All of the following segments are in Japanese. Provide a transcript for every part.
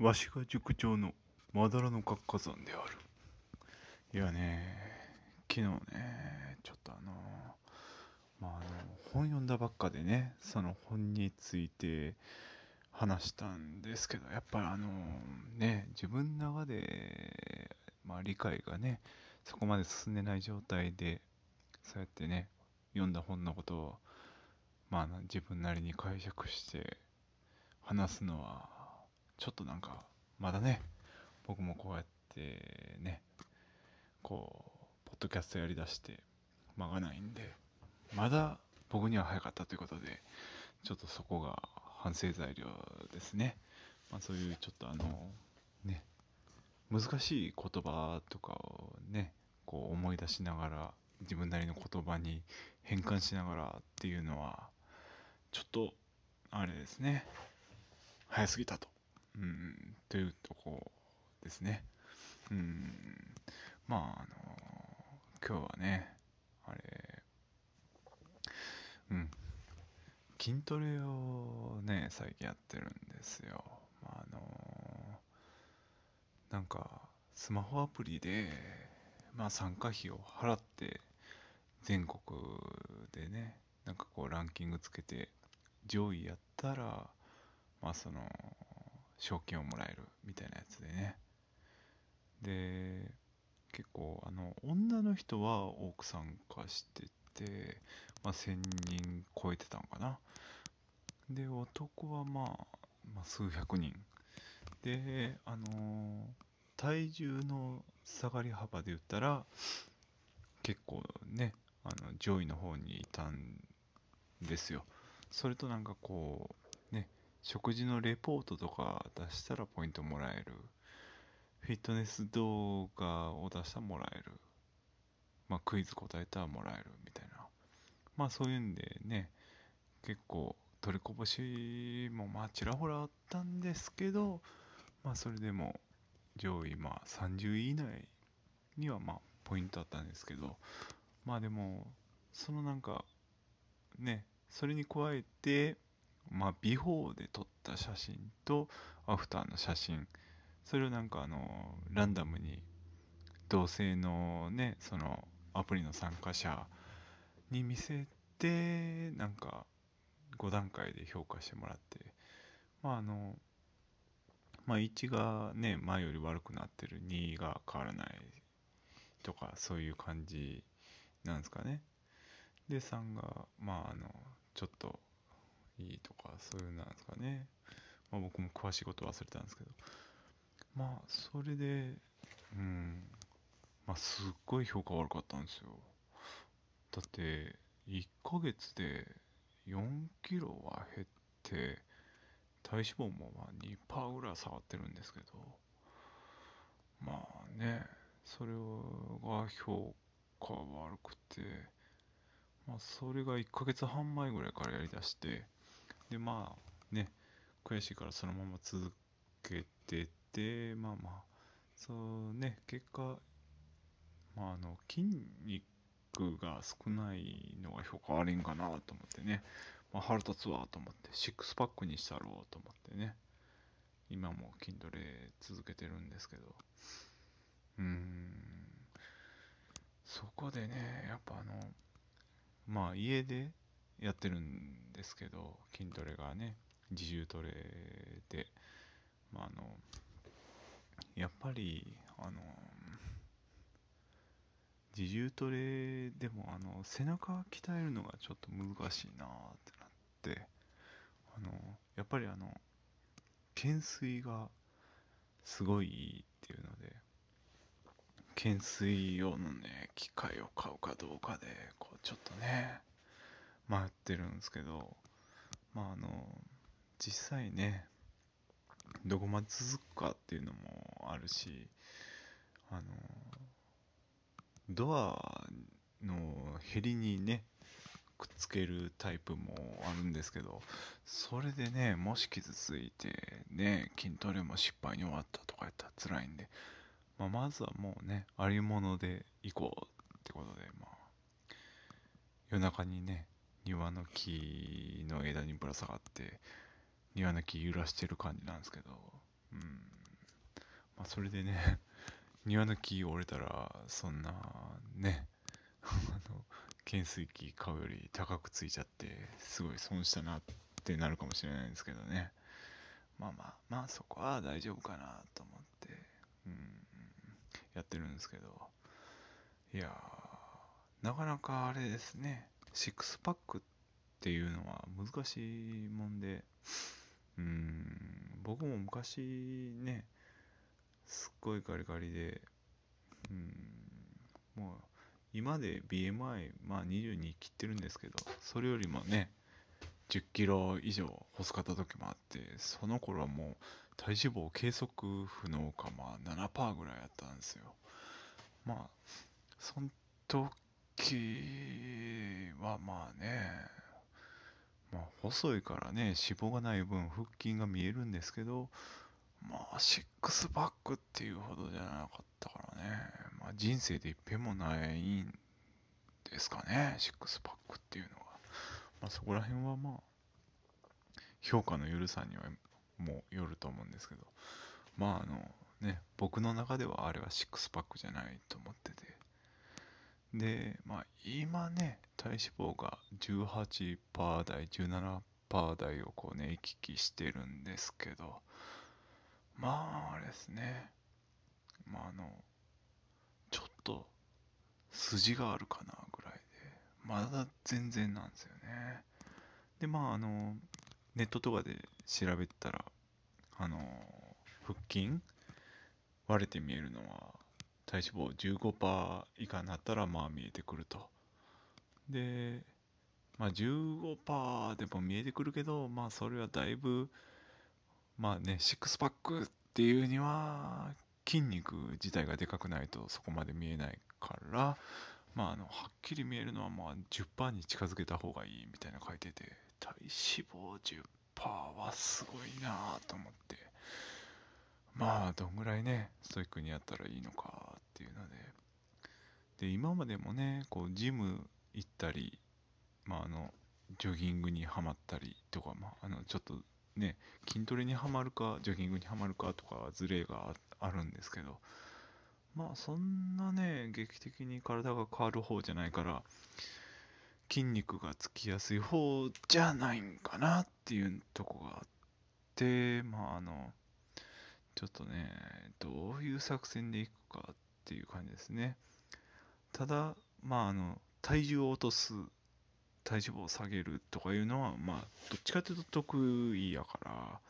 わしが塾長のまだらの活火山である。いやね、昨日ね、ちょっとあの、まあ、あの本読んだばっかでね、その本について話したんですけど、やっぱりあのね、自分の中で、まあ、理解がね、そこまで進んでない状態で、そうやってね、読んだ本のことを、まあ、自分なりに解釈して話すのは、ちょっとなんか、まだね、僕もこうやってね、こう、ポッドキャストやりだして間がないんで、まだ僕には早かったということで、ちょっとそこが反省材料ですね。まあそういうちょっとあの、ね、難しい言葉とかをね、こう思い出しながら、自分なりの言葉に変換しながらっていうのは、ちょっと、あれですね、早すぎたと。うん、というとこですね。うん、まあ、あの今日はね、あれ、うん、筋トレをね、最近やってるんですよ。まあ、あのなんか、スマホアプリで、まあ、参加費を払って、全国でね、なんかこうランキングつけて、上位やったら、まあその、賞金をもらえるみたいなやつでね。で、結構、あの、女の人は多く参加してて、まあ、1000人超えてたのかな。で、男はまあ、まあ、数百人。で、あのー、体重の下がり幅で言ったら、結構ね、あの上位の方にいたんですよ。それとなんかこう、食事のレポートとか出したらポイントもらえる。フィットネス動画を出したらもらえる。まあ、クイズ答えたらもらえるみたいな。まあそういうんでね、結構取りこぼしもまあちらほらあったんですけど、まあそれでも上位まあ30位以内にはまあポイントあったんですけど、まあでも、そのなんか、ね、それに加えて、まあ、ビフォーで撮った写真とアフターの写真。それをなんかあのランダムに同性のねそのアプリの参加者に見せてなんか5段階で評価してもらって。まああのまあ1がね前より悪くなってる。2が変わらないとかそういう感じなんですかね。で3がまああのちょっといいとか、そういうなんですかね。まあ僕も詳しいこと忘れたんですけど。まあ、それで、うん、まあすっごい評価悪かったんですよ。だって、1ヶ月で4キロは減って、体脂肪もまあ2%ぐらい下がってるんですけど、まあね、それが評価悪くて、まあそれが1ヶ月半前ぐらいからやりだして、で、まあね、悔しいからそのまま続けてて、まあまあ、そうね、結果、まああの、筋肉が少ないのが評価悪いんかなと思ってね、まあ、腹立つわと思って、シックスパックにしたろうと思ってね、今も筋トレ続けてるんですけど、うーん、そこでね、やっぱあの、まあ家でやってるんですけど、筋トレがね、自重トレで、まあ、あの、やっぱり、あの、自重トレでも、あの、背中鍛えるのがちょっと難しいなってなって、あの、やっぱりあの、懸垂がすごいいいっていうので、懸垂用のね、機械を買うかどうかで、こう、ちょっとね、回ってるんですけど、まああの、実際ね、どこまで続くかっていうのもあるし、あの、ドアのヘリにね、くっつけるタイプもあるんですけど、それでね、もし傷ついて、ね、筋トレも失敗に終わったとかやったら辛いんで、まあ、まずはもうね、ありもので行こうってことで、まあ、夜中にね、庭の木の枝にぶら下がって庭の木揺らしてる感じなんですけどうん。まあ、それでね、庭の木折れたら、そんな、ね、あの、懸垂器買うより高くついちゃって、すごい損したなってなるかもしれないんですけどね。まあまあ、まあそこは大丈夫かなと思って、うん、やってるんですけど、いやー、なかなかあれですね、シックスパックっていうのは難しいもんで、うん、僕も昔ね、すっごいガリガリで、うん、もう今で BMI、まあ22切ってるんですけど、それよりもね、10キロ以上細かった時もあって、その頃はもう体脂肪計測不能か、まあ7%ぐらいやったんですよ。まあ、その時はまあね、まあ細いからね、脂肪がない分腹筋が見えるんですけど、まあシックスパックっていうほどじゃなかったからね、まあ人生で一遍もないんですかね、シックスパックっていうのが。まあ、そこら辺はまあ、評価の緩さにはもうよると思うんですけど、まああのね、僕の中ではあれはシックスパックじゃないと思ってて、で、まあ今ね、体脂肪が18%台、17%台をこうね、行き来してるんですけど、まああれですね、まああの、ちょっと筋があるかなぐらいで、まだ全然なんですよね。で、まああの、ネットとかで調べたら、あの、腹筋割れて見えるのは、体脂肪15%以下になったら、まあ見えてくると。で、まあ15%でも見えてくるけど、まあそれはだいぶ、まあね、シックスパックっていうには、筋肉自体がでかくないとそこまで見えないから、まあ、あのはっきり見えるのはまあ10%に近づけた方がいいみたいな書いてて、体脂肪10%はすごいなと思って、まあ、どんぐらいね、ストイックにやったらいいのかっていうので、で、今までもね、こう、ジム行ったり、まあ、あの、ジョギングにはまったりとか、まあ、あの、ちょっとね、筋トレにはまるか、ジョギングにはまるかとか、ズレがあるんですけど、まあ、そんなね、劇的に体が変わる方じゃないから、筋肉がつきやすい方じゃないんかなっていうとこがあって、まああの、ちょっとね、どういう作戦でいくかっていう感じですね。ただ、まああの、体重を落とす、体脂肪を下げるとかいうのは、まあ、どっちかというと得意やから、ま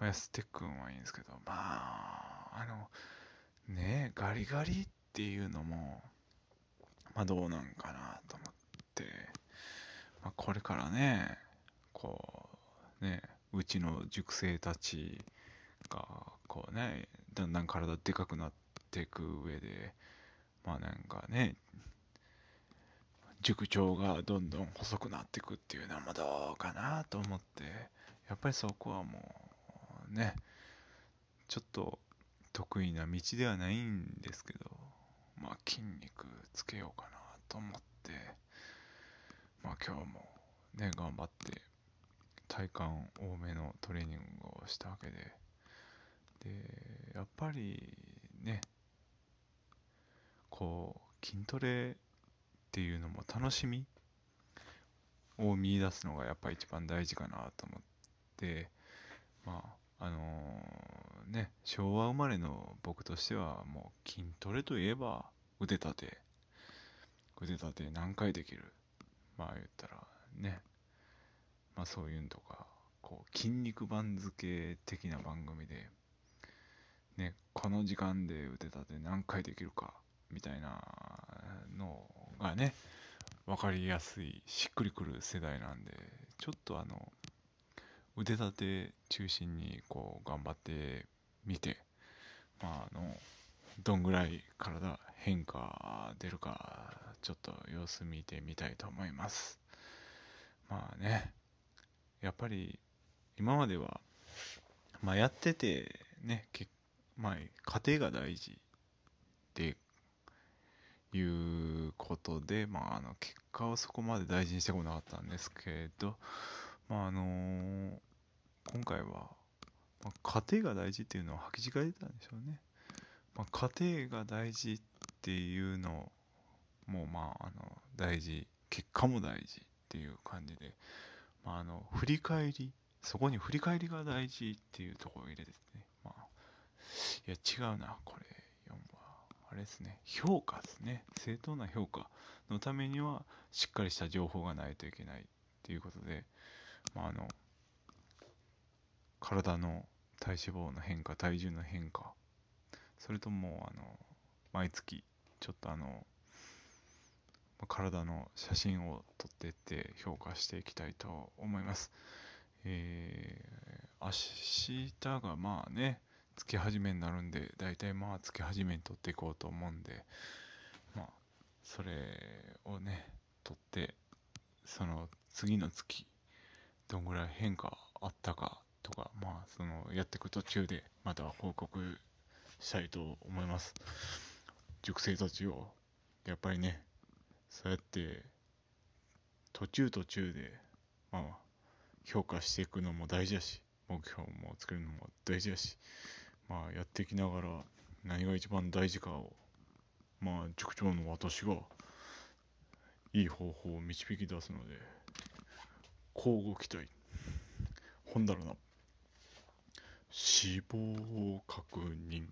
あ、安手君はいいんですけど、まあ、あの、ねえガリガリっていうのも、まあどうなんかなと思って、まあ、これからね、こう、ね、うちの塾生たちが、こうね、だんだん体でかくなっていく上で、まあなんかね、塾長がどんどん細くなっていくっていうのはどうかなと思って、やっぱりそこはもうね、ちょっと得意な道ではないんですけど、まあ筋肉つけようかなと思って、まあ今日もね、頑張って体幹多めのトレーニングをしたわけで、で、やっぱりね、こう、筋トレっていうのも楽しみを見出すのがやっぱ一番大事かなと思って、まあ、あのー、ね、昭和生まれの僕としてはもう筋トレといえば腕立て、腕立て何回できる？まあ言ったらね、まあそういうのとか、こう、筋肉番付的な番組で、ね、この時間で腕立て何回できるか、みたいなのがね、分かりやすい、しっくりくる世代なんで、ちょっとあの、腕立て中心にこう頑張ってみて、まああの、どんぐらい体変化出るか、ちょっと様子見てみたいと思います。まあね、やっぱり今までは、まあやっててね、まあ家庭が大事っていうことで、まああの結果をそこまで大事にしてこなかったんですけど、まああのー、今回はまあ、家庭が大事っていうのを履き違えたんでしょうね。まあ、家庭が大事っていうのもまああの大事結果も大事っていう感じで、まあ、あの振り返りそこに振り返りが大事っていうところを入れてですね、まあ、いや違うなこれあれですね評価ですね正当な評価のためにはしっかりした情報がないといけないっていうことで、まあ、あの体の体脂肪の変化体重の変化それともあの毎月ちょっとあの体の写真を撮っていって評価していきたいと思います。えー、明日がまあね、月始めになるんで、だいたいまあ月始めに撮っていこうと思うんで、まあ、それをね、撮って、その次の月、どんぐらい変化あったかとか、まあ、そのやっていく途中でまた報告したいと思います。熟成たちを、やっぱりね、そうやって途中途中で、まあ、評価していくのも大事だし、目標も作るのも大事だし、まあ、やっていきながら何が一番大事かを、まあ、塾長の私がいい方法を導き出すので、交互期待。ほんだらな。死亡確認。